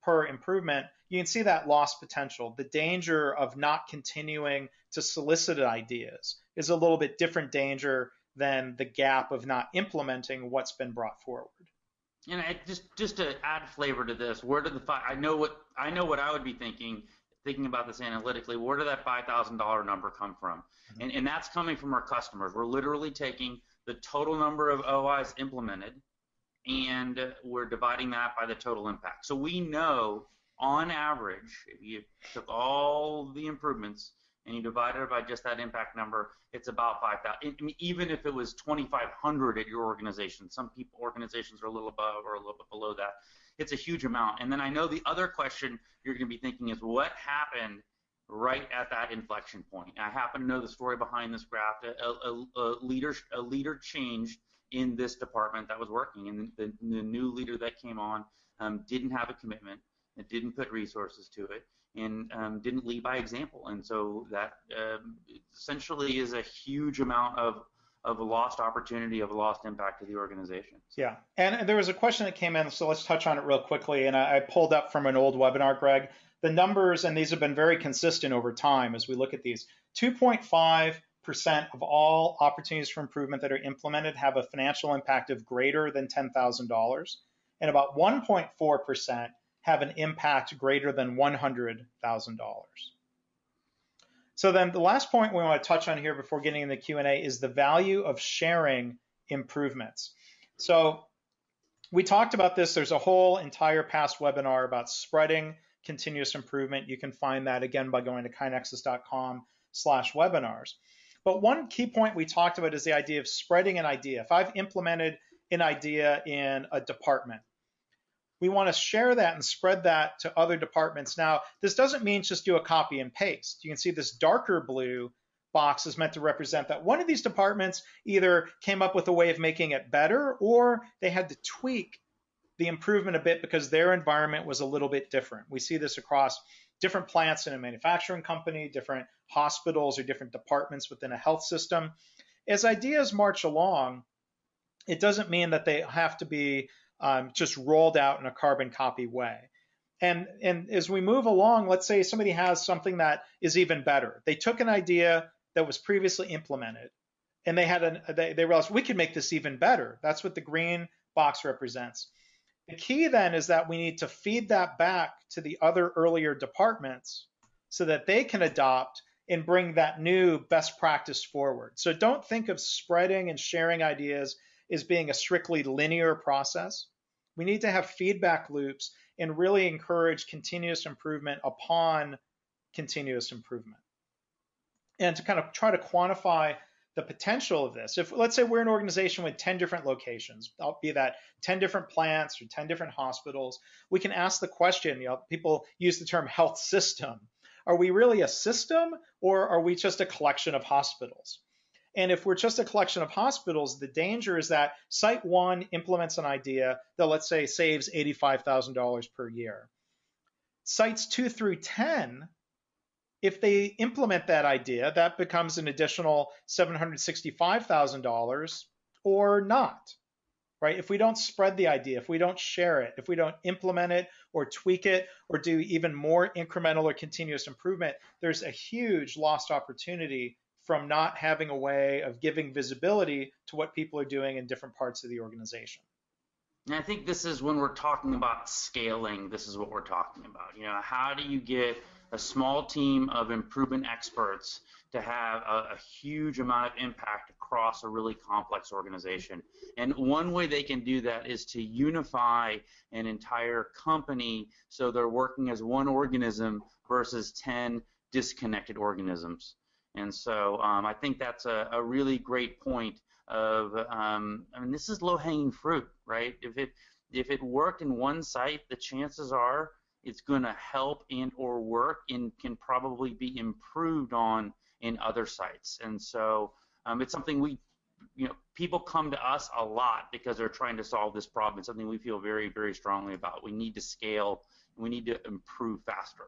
per improvement, you can see that lost potential. The danger of not continuing to solicit ideas is a little bit different danger than the gap of not implementing what's been brought forward. And I, just just to add flavor to this, where did the five? I know what I know what I would be thinking, thinking about this analytically. Where did that five thousand dollar number come from? Mm-hmm. And and that's coming from our customers. We're literally taking the total number of OIs implemented, and we're dividing that by the total impact. So we know on average, if you took all the improvements and you divide it by just that impact number, it's about 5,000. I mean, even if it was 2,500 at your organization, some people organizations are a little above or a little bit below that. It's a huge amount. And then I know the other question you're going to be thinking is what happened right at that inflection point. I happen to know the story behind this graph. A, a, a leader a leader changed in this department that was working, and the, the new leader that came on um, didn't have a commitment, it didn't put resources to it, and um, didn't lead by example. And so that um, essentially is a huge amount of of lost opportunity, of lost impact to the organization. Yeah, and there was a question that came in, so let's touch on it real quickly. And I, I pulled up from an old webinar, Greg. The numbers, and these have been very consistent over time as we look at these. 2.5 percent of all opportunities for improvement that are implemented have a financial impact of greater than $10,000, and about 1.4 percent have an impact greater than $100,000. So then the last point we want to touch on here before getting in the Q&A is the value of sharing improvements. So we talked about this. There's a whole entire past webinar about spreading continuous improvement. You can find that again by going to kainexus.com slash webinars. But one key point we talked about is the idea of spreading an idea. If I've implemented an idea in a department, we want to share that and spread that to other departments. Now, this doesn't mean just do a copy and paste. You can see this darker blue box is meant to represent that one of these departments either came up with a way of making it better or they had to tweak the improvement a bit because their environment was a little bit different. We see this across different plants in a manufacturing company, different hospitals or different departments within a health system. As ideas march along, it doesn't mean that they have to be um, just rolled out in a carbon copy way. And, and as we move along, let's say somebody has something that is even better. They took an idea that was previously implemented and they had an, they, they realized we could make this even better. That's what the green box represents. The key then is that we need to feed that back to the other earlier departments so that they can adopt and bring that new best practice forward. So don't think of spreading and sharing ideas is being a strictly linear process. We need to have feedback loops and really encourage continuous improvement upon continuous improvement. And to kind of try to quantify the potential of this, if let's say we're an organization with 10 different locations, uh, be that 10 different plants or 10 different hospitals, we can ask the question, you know, people use the term health system. Are we really a system or are we just a collection of hospitals? And if we're just a collection of hospitals, the danger is that site one implements an idea that, let's say, saves $85,000 per year. Sites two through 10, if they implement that idea, that becomes an additional $765,000 or not, right? If we don't spread the idea, if we don't share it, if we don't implement it or tweak it or do even more incremental or continuous improvement, there's a huge lost opportunity from not having a way of giving visibility to what people are doing in different parts of the organization. And I think this is when we're talking about scaling, this is what we're talking about. You know, how do you get a small team of improvement experts to have a, a, huge amount of impact across a really complex organization. And one way they can do that is to unify an entire company so they're working as one organism versus 10 disconnected organisms. And so um, I think that's a, a, really great point of, um, I mean, this is low-hanging fruit, right? If it if it worked in one site, the chances are it's going to help and or work and can probably be improved on in other sites. And so um, it's something we, you know, people come to us a lot because they're trying to solve this problem. It's something we feel very, very strongly about. We need to scale. We need to improve faster.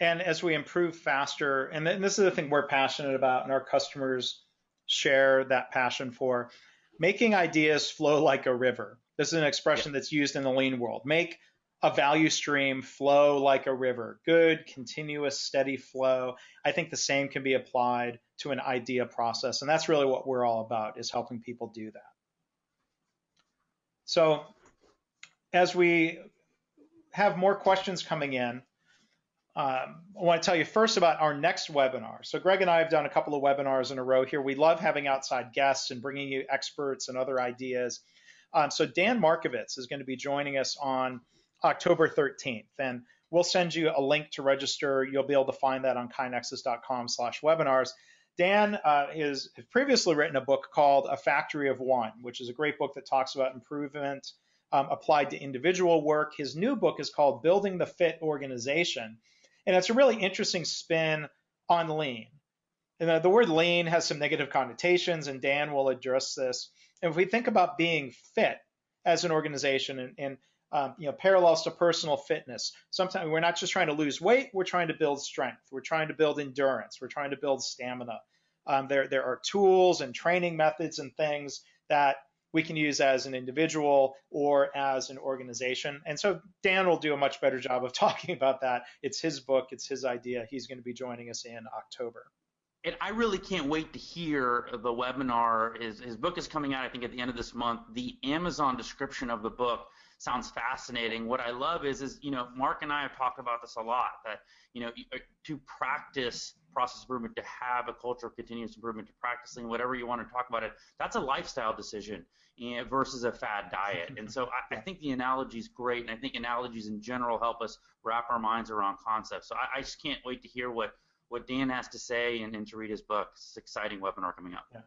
And as we improve faster, and this is the thing we're passionate about, and our customers share that passion for, making ideas flow like a river. This is an expression that's used in the lean world. Make a value stream flow like a river, good, continuous, steady flow. I think the same can be applied to an idea process, and that's really what we're all about is helping people do that. So as we have more questions coming in, um, I want to tell you first about our next webinar. So Greg and I have done a couple of webinars in a row here. We love having outside guests and bringing you experts and other ideas. Um, so Dan Markovitz is going to be joining us on October 13th, and we'll send you a link to register. You'll be able to find that on kainexus.com/webinars. Dan uh, has previously written a book called A Factory of One, which is a great book that talks about improvement um, applied to individual work. His new book is called Building the Fit Organization, and it's a really interesting spin on lean. And the, word lean has some negative connotations, and Dan will address this. And if we think about being fit as an organization and, and um, you know, parallels to personal fitness. Sometimes we're not just trying to lose weight, we're trying to build strength. We're trying to build endurance. We're trying to build stamina. Um, there, there are tools and training methods and things that we can use as an individual or as an organization. And so Dan will do a much better job of talking about that. It's his book, it's his idea. He's going to be joining us in October. And I really can't wait to hear the webinar. His, his book is coming out, I think, at the end of this month. The Amazon description of the book sounds fascinating. What I love is, is you know, Mark and I have talked about this a lot. That you know, to practice process improvement, to have a culture of continuous improvement, to practicing whatever you want to talk about it, that's a lifestyle decision versus a fad diet. And so I, I think the analogy is great, and I think analogies in general help us wrap our minds around concepts. So I, I just can't wait to hear what what Dan has to say and, and to read his book. It's an exciting webinar coming up. Yeah.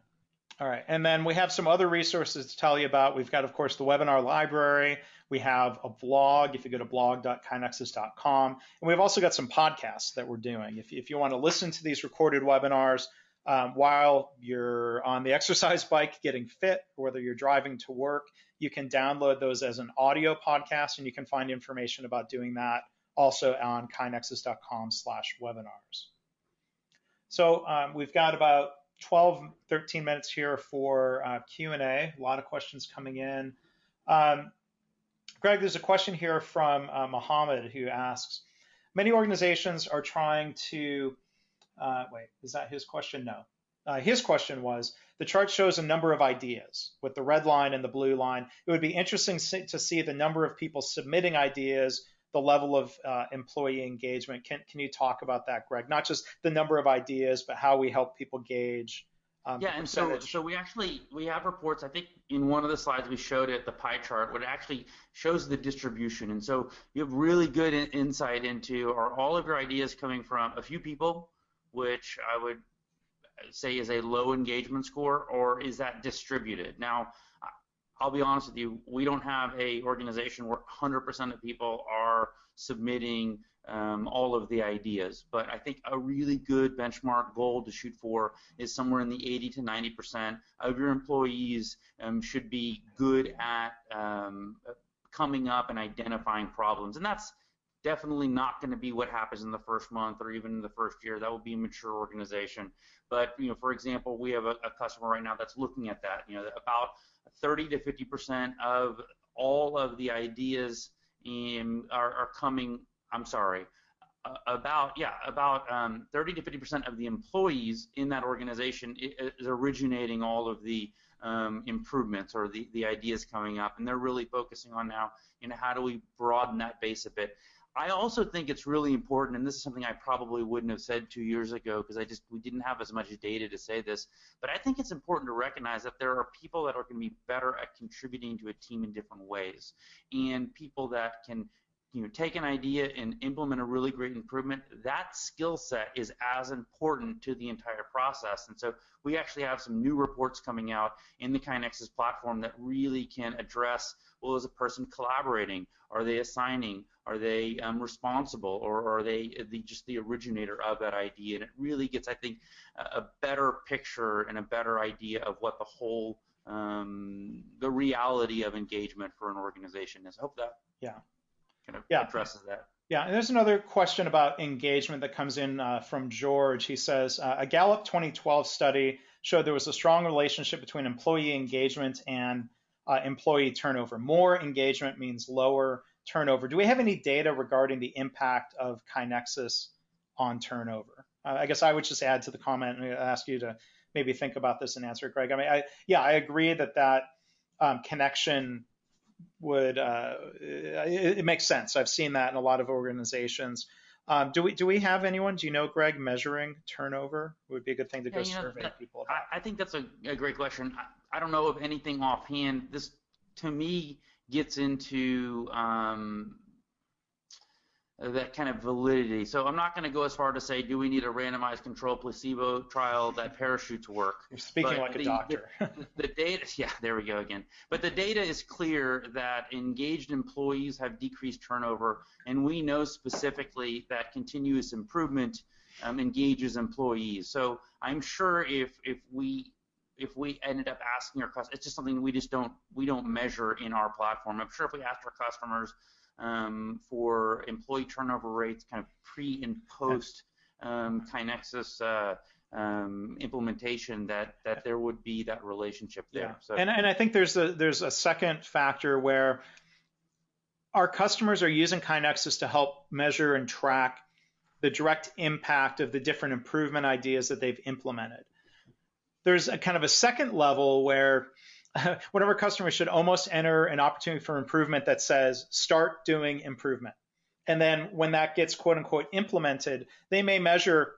All right, and then we have some other resources to tell you about. We've got, of course, the webinar library. We have a blog if you go to blog.kainexus.com. And we've also got some podcasts that we're doing. If, if you want to listen to these recorded webinars um, while you're on the exercise bike getting fit, or whether you're driving to work, you can download those as an audio podcast, and you can find information about doing that also on kainexus.com slash webinars. So um, we've got about 12, 13 minutes here for uh, Q&A. A lot of questions coming in. Um, Greg, there's a question here from uh, Mohammed who asks, many organizations are trying to, uh, wait, is that his question? No. Uh, his question was, the chart shows a number of ideas with the red line and the blue line. It would be interesting to see the number of people submitting ideas the level of uh, employee engagement. Can, can you talk about that, Greg? Not just the number of ideas, but how we help people gauge. Um, yeah, and so so we actually we have reports. I think in one of the slides we showed it, the pie chart, what actually shows the distribution, and so you have really good in, insight into are all of your ideas coming from a few people, which I would say is a low engagement score, or is that distributed? Now, I'll be honest with you, we don't have a organization where 100% of people are submitting um, all of the ideas. But I think a really good benchmark goal to shoot for is somewhere in the 80 to 90% of your employees um, should be good at um, coming up and identifying problems. And that's definitely not going to be what happens in the first month or even in the first year. That will be a mature organization. But you know, for example, we have a, a customer right now that's looking at that. You know, about 30 to 50 percent of all of the ideas in, are, are coming. I'm sorry, about yeah, about um, 30 to 50 percent of the employees in that organization is originating all of the um, improvements or the, the ideas coming up, and they're really focusing on now, you know, how do we broaden that base a bit. I also think it's really important, and this is something I probably wouldn't have said two years ago because I just we didn't have as much data to say this. But I think it's important to recognize that there are people that are going to be better at contributing to a team in different ways, and people that can you know take an idea and implement a really great improvement. That skill set is as important to the entire process. And so we actually have some new reports coming out in the KaiNexus platform that really can address well, is a person collaborating? Are they assigning? Are they um, responsible? Or are they the, just the originator of that idea? And it really gets, I think, a better picture and a better idea of what the whole, um, the reality of engagement for an organization is. I hope that yeah. kind of yeah. addresses that. Yeah, and there's another question about engagement that comes in uh, from George. He says uh, a Gallup 2012 study showed there was a strong relationship between employee engagement and uh, employee turnover. More engagement means lower turnover. Do we have any data regarding the impact of KaiNexus on turnover? Uh, I guess I would just add to the comment and ask you to maybe think about this and answer it, Greg. I mean, I, yeah, I agree that that um, connection would uh, it, it, makes sense. I've seen that in a lot of organizations. Um, do we do we have anyone? Do you know, Greg, measuring turnover? It would be a good thing to go survey know, people. About. I, I think that's a, a great question. I, don't know of anything offhand. This to me gets into um, that kind of validity. So I'm not going to go as far to say, do we need a randomized controlled placebo trial that parachutes work? You're speaking but like the, a doctor. the, the, data, yeah, there we go again. But the data is clear that engaged employees have decreased turnover, and we know specifically that continuous improvement um, engages employees. So I'm sure if if we if we ended up asking our customers, it's just something we just don't we don't measure in our platform. I'm sure if we asked our customers um, for employee turnover rates, kind of pre and post um, KaiNexus uh, um, implementation, that that there would be that relationship there. Yeah. So, and and I think there's a there's a second factor where our customers are using KaiNexus to help measure and track the direct impact of the different improvement ideas that they've implemented. There's a kind of a second level where of our should almost enter an opportunity for improvement that says start doing improvement. And then when that gets quote unquote implemented, they may measure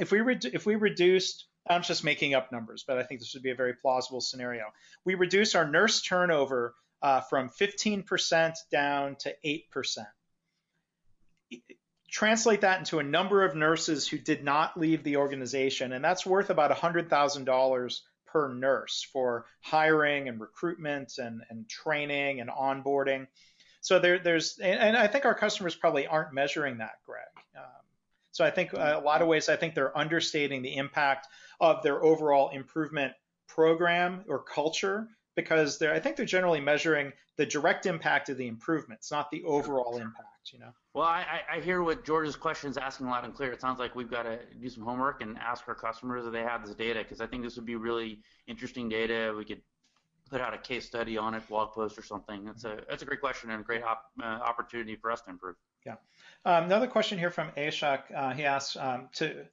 if we re- if we reduced I'm just making up numbers, but I think this would be a very plausible scenario. We reduce our nurse turnover uh, from 15% down to 8%. Translate that into a number of nurses who did not leave the organization, and that's worth about $100,000 per nurse for hiring and recruitment and, and training and onboarding. So there, there's, and I think our customers probably aren't measuring that, Greg. Um, so I think uh, a lot of ways, I think they're understating the impact of their overall improvement program or culture because they're, I think they're generally measuring the direct impact of the improvements, not the overall impact, you know? Well, I, I hear what George's question is asking loud and clear. It sounds like we've got to do some homework and ask our customers if they have this data because I think this would be really interesting data. We could put out a case study on it, blog post or something. That's a that's a great question and a great op, uh, opportunity for us to improve. Yeah. Um, another question here from Ashok. Uh, he asks um, to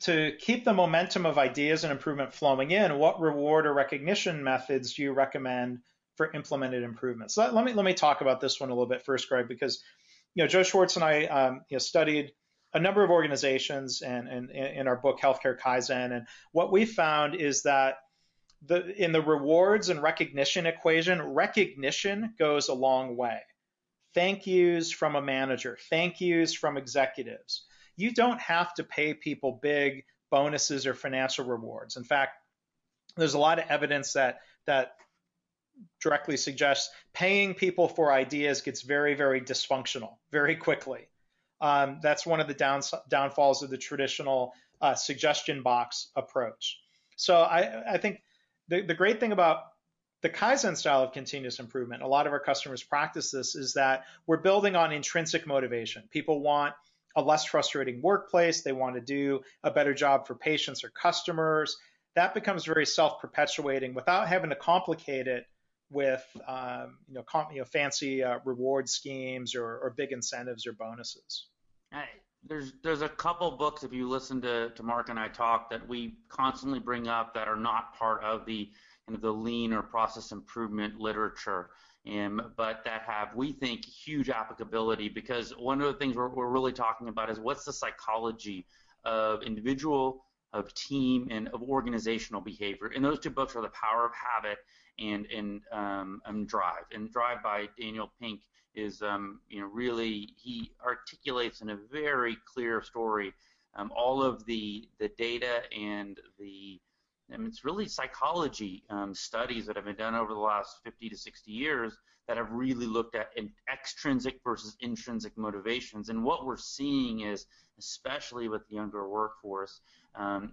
to keep the momentum of ideas and improvement flowing in. What reward or recognition methods do you recommend for implemented improvements? So let, let me let me talk about this one a little bit first, Greg, because you know, Joe Swartz and I um, you know, studied a number of organizations and, and, in our book Healthcare Kaizen, and what we found is that the, in the rewards and recognition equation, recognition goes a long way. Thank yous from a manager, thank yous from executives. You don't have to pay people big bonuses or financial rewards. In fact, there's a lot of evidence that that directly suggests paying people for ideas gets very, very dysfunctional very quickly. Um, that's one of the down, downfalls of the traditional uh, suggestion box approach. So I, I think the, the great thing about the Kaizen style of continuous improvement, a lot of our customers practice this, is that we're building on intrinsic motivation. People want a less frustrating workplace. They want to do a better job for patients or customers. That becomes very self perpetuating without having to complicate it with um, you, know, com- you know fancy uh, reward schemes or, or, big incentives or bonuses. there's there's a couple books if you listen to, to Mark and I talk that we constantly bring up that are not part of the kind of the lean or process improvement literature. Um, but that have, we think, huge applicability because one of the things we're, we're really talking about is what's the psychology of individual, of team, and of organizational behavior. And those two books are The Power of Habit and and um, um, Drive. And Drive by Daniel Pink is um, you know really he articulates in a very clear story um, all of the the data and the I mean, it's really psychology um, studies that have been done over the last 50 to 60 years that have really looked at extrinsic versus intrinsic motivations. And what we're seeing is, especially with the younger workforce, um,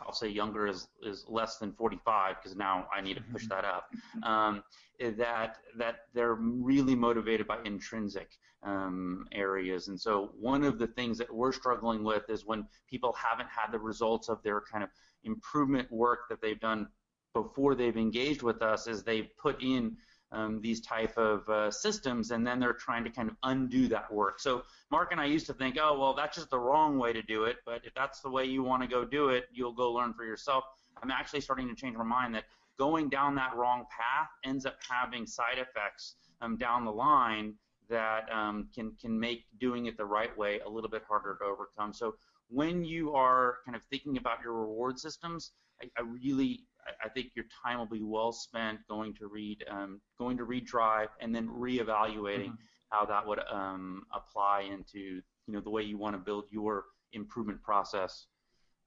I'll say younger is, is less than 45 because now I need to push that up. Um, that that they're really motivated by intrinsic um, areas, and so one of the things that we're struggling with is when people haven't had the results of their kind of improvement work that they've done before they've engaged with us, is they put in um, these type of uh, systems, and then they're trying to kind of undo that work. So Mark and I used to think, oh well, that's just the wrong way to do it. But if that's the way you want to go do it, you'll go learn for yourself. I'm actually starting to change my mind that going down that wrong path ends up having side effects um, down the line that um, can can make doing it the right way a little bit harder to overcome. So when you are kind of thinking about your reward systems, I, I really I think your time will be well spent going to read, um, going to read Drive, and then reevaluating mm-hmm. how that would um, apply into you know the way you want to build your improvement process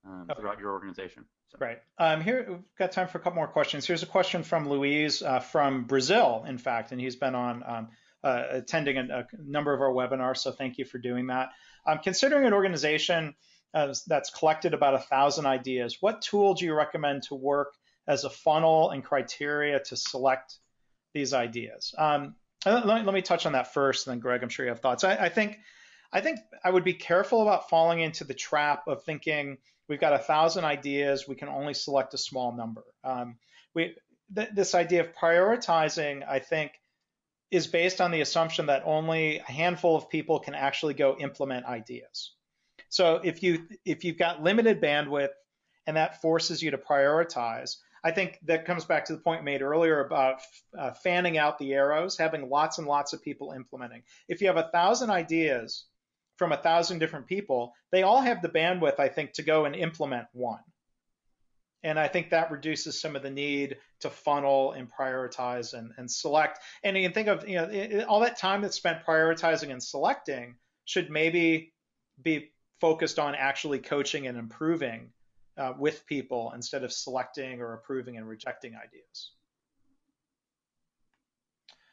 um, okay. throughout your organization. So. Right. Um, here we've got time for a couple more questions. Here's a question from Luis uh, from Brazil, in fact, and he's been on um, uh, attending a, a, number of our webinars. So thank you for doing that. Um, considering an organization uh, that's collected about a thousand ideas, what tool do you recommend to work as a funnel and criteria to select these ideas. Um, let, let, me touch on that first, and then Greg, I'm sure you have thoughts. I, I, think, I think I would be careful about falling into the trap of thinking we've got a thousand ideas, we can only select a small number. Um, we, th- this idea of prioritizing, I think, is based on the assumption that only a handful of people can actually go implement ideas. So if you if you've got limited bandwidth and that forces you to prioritize, I think that comes back to the point made earlier about uh, fanning out the arrows, having lots and lots of people implementing. If you have a thousand ideas from a thousand different people, they all have the bandwidth, I think, to go and implement one. And I think that reduces some of the need to funnel and prioritize and, and select. And you can think of, you know, all that time that's spent prioritizing and selecting should maybe be focused on actually coaching and improving uh, with people instead of selecting or approving and rejecting ideas.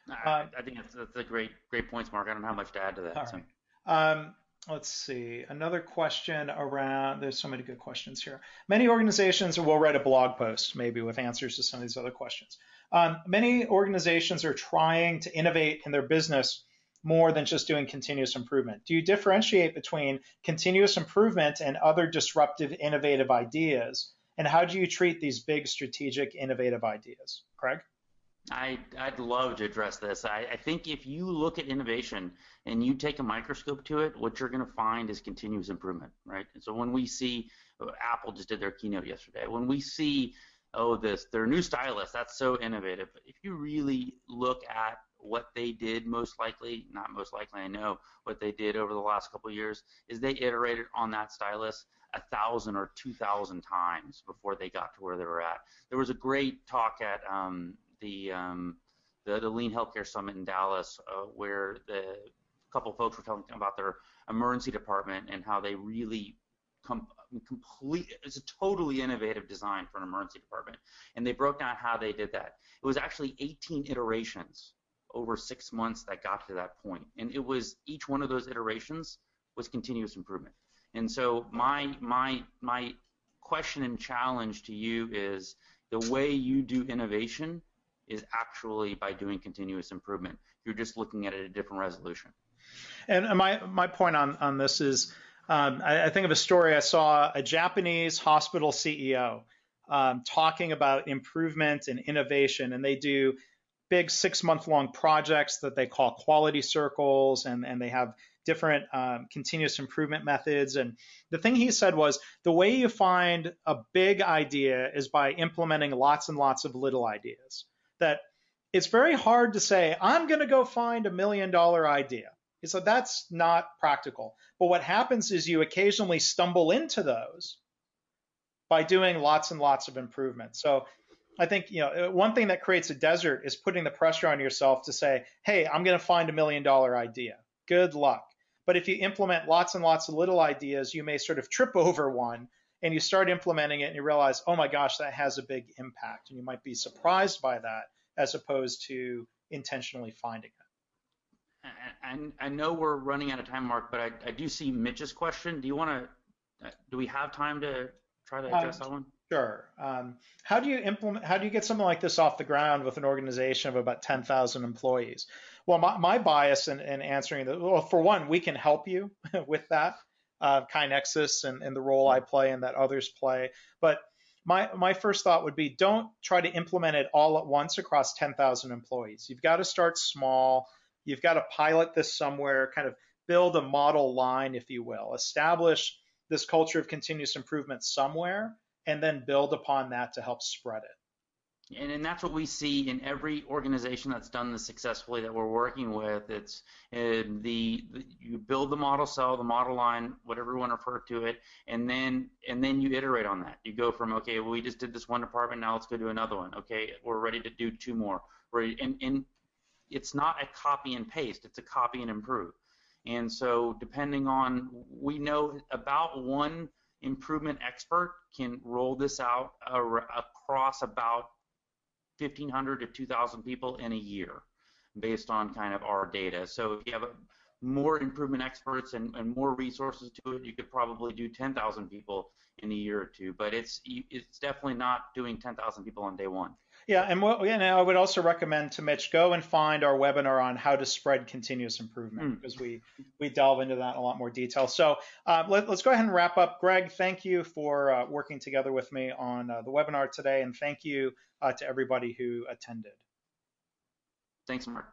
I, um, I think that's, that's, a great great points, Mark. I don't have much to add to that. So. Um, let's see another question around. There's so many good questions here. Many organizations will write a blog post maybe with answers to some of these other questions. Um, many organizations are trying to innovate in their business more than just doing continuous improvement? Do you differentiate between continuous improvement and other disruptive, innovative ideas? And how do you treat these big strategic, innovative ideas? Craig? I, I'd love to address this. I, I think if you look at innovation and you take a microscope to it, what you're going to find is continuous improvement, right? And so when we see uh, Apple just did their keynote yesterday, when we see oh this their new stylus, that's so innovative. But if you really look at what they did most likely, not most likely, I know what they did over the last couple years is they iterated on that stylus a thousand or two thousand times before they got to where they were at. There was a great talk at um, the, um, the, the Lean Healthcare Summit in Dallas uh, where the couple folks were talking about their emergency department and how they really com- complete it's a totally innovative design for an emergency department and they broke down how they did that it was actually 18 iterations over six months that got to that point. And it was each one of those iterations was continuous improvement. And so my my my question and challenge to you is the way you do innovation is actually by doing continuous improvement. You're just looking at it at a different resolution. And my my point on on this is um, I, I, think of a story I saw a Japanese hospital CEO um, talking about improvement and innovation, and they do big six month long projects that they call quality circles, and, and they have different um, continuous improvement methods. And the thing he said was the way you find a big idea is by implementing lots and lots of little ideas. That it's very hard to say, I'm going to go find a million dollar idea. He said that's not practical. But what happens is you occasionally stumble into those by doing lots and lots of improvements. So I think you know one thing that creates a desert is putting the pressure on yourself to say, "Hey, I'm going to find a million dollar idea." Good luck. But if you implement lots and lots of little ideas, you may sort of trip over one and you start implementing it and you realize, "Oh my gosh, that has a big impact." And you might be surprised by that as opposed to intentionally finding it. And I know we're running out of time, Mark, but I, I do see Mitch's question. Do you want to? Uh, do we have time to try to address um, that one? Sure. Um, how do you implement? How do you get something like this off the ground with an organization of about 10,000 employees? Well, my, my bias in, in answering that, well, for one, we can help you with that, uh, KaiNexus and, and the role I play and that others play. But my my first thought would be don't try to implement it all at once across 10,000 employees. You've got to start small. You've got to pilot this somewhere, kind of build a model line, if you will, establish this culture of continuous improvement somewhere, and then build upon that to help spread it. And, and that's what we see in every organization that's done this successfully that we're working with. It's uh, the, the, you build the model cell, the model line, whatever you want to refer to it, and then and then you iterate on that. You go from okay, well, we just did this one department, now let's go do another one. Okay, we're ready to do two more. Ready, and, and it's not a copy and paste; it's a copy and improve. And so, depending on, we know about one improvement expert can roll this out across about 1,500 to 2,000 people in a year based on kind of our data. So if you have more improvement experts and, and more resources to it, you could probably do 10,000 people in a year or two. But it's it's definitely not doing 10,000 people on day one. Yeah, and and I would also recommend to Mitch go and find our webinar on how to spread continuous improvement mm. because we we delve into that in a lot more detail. So uh, let, us go ahead and wrap up. Greg, thank you for uh, working together with me on uh, the webinar today, and thank you uh, to everybody who attended. Thanks, Mark.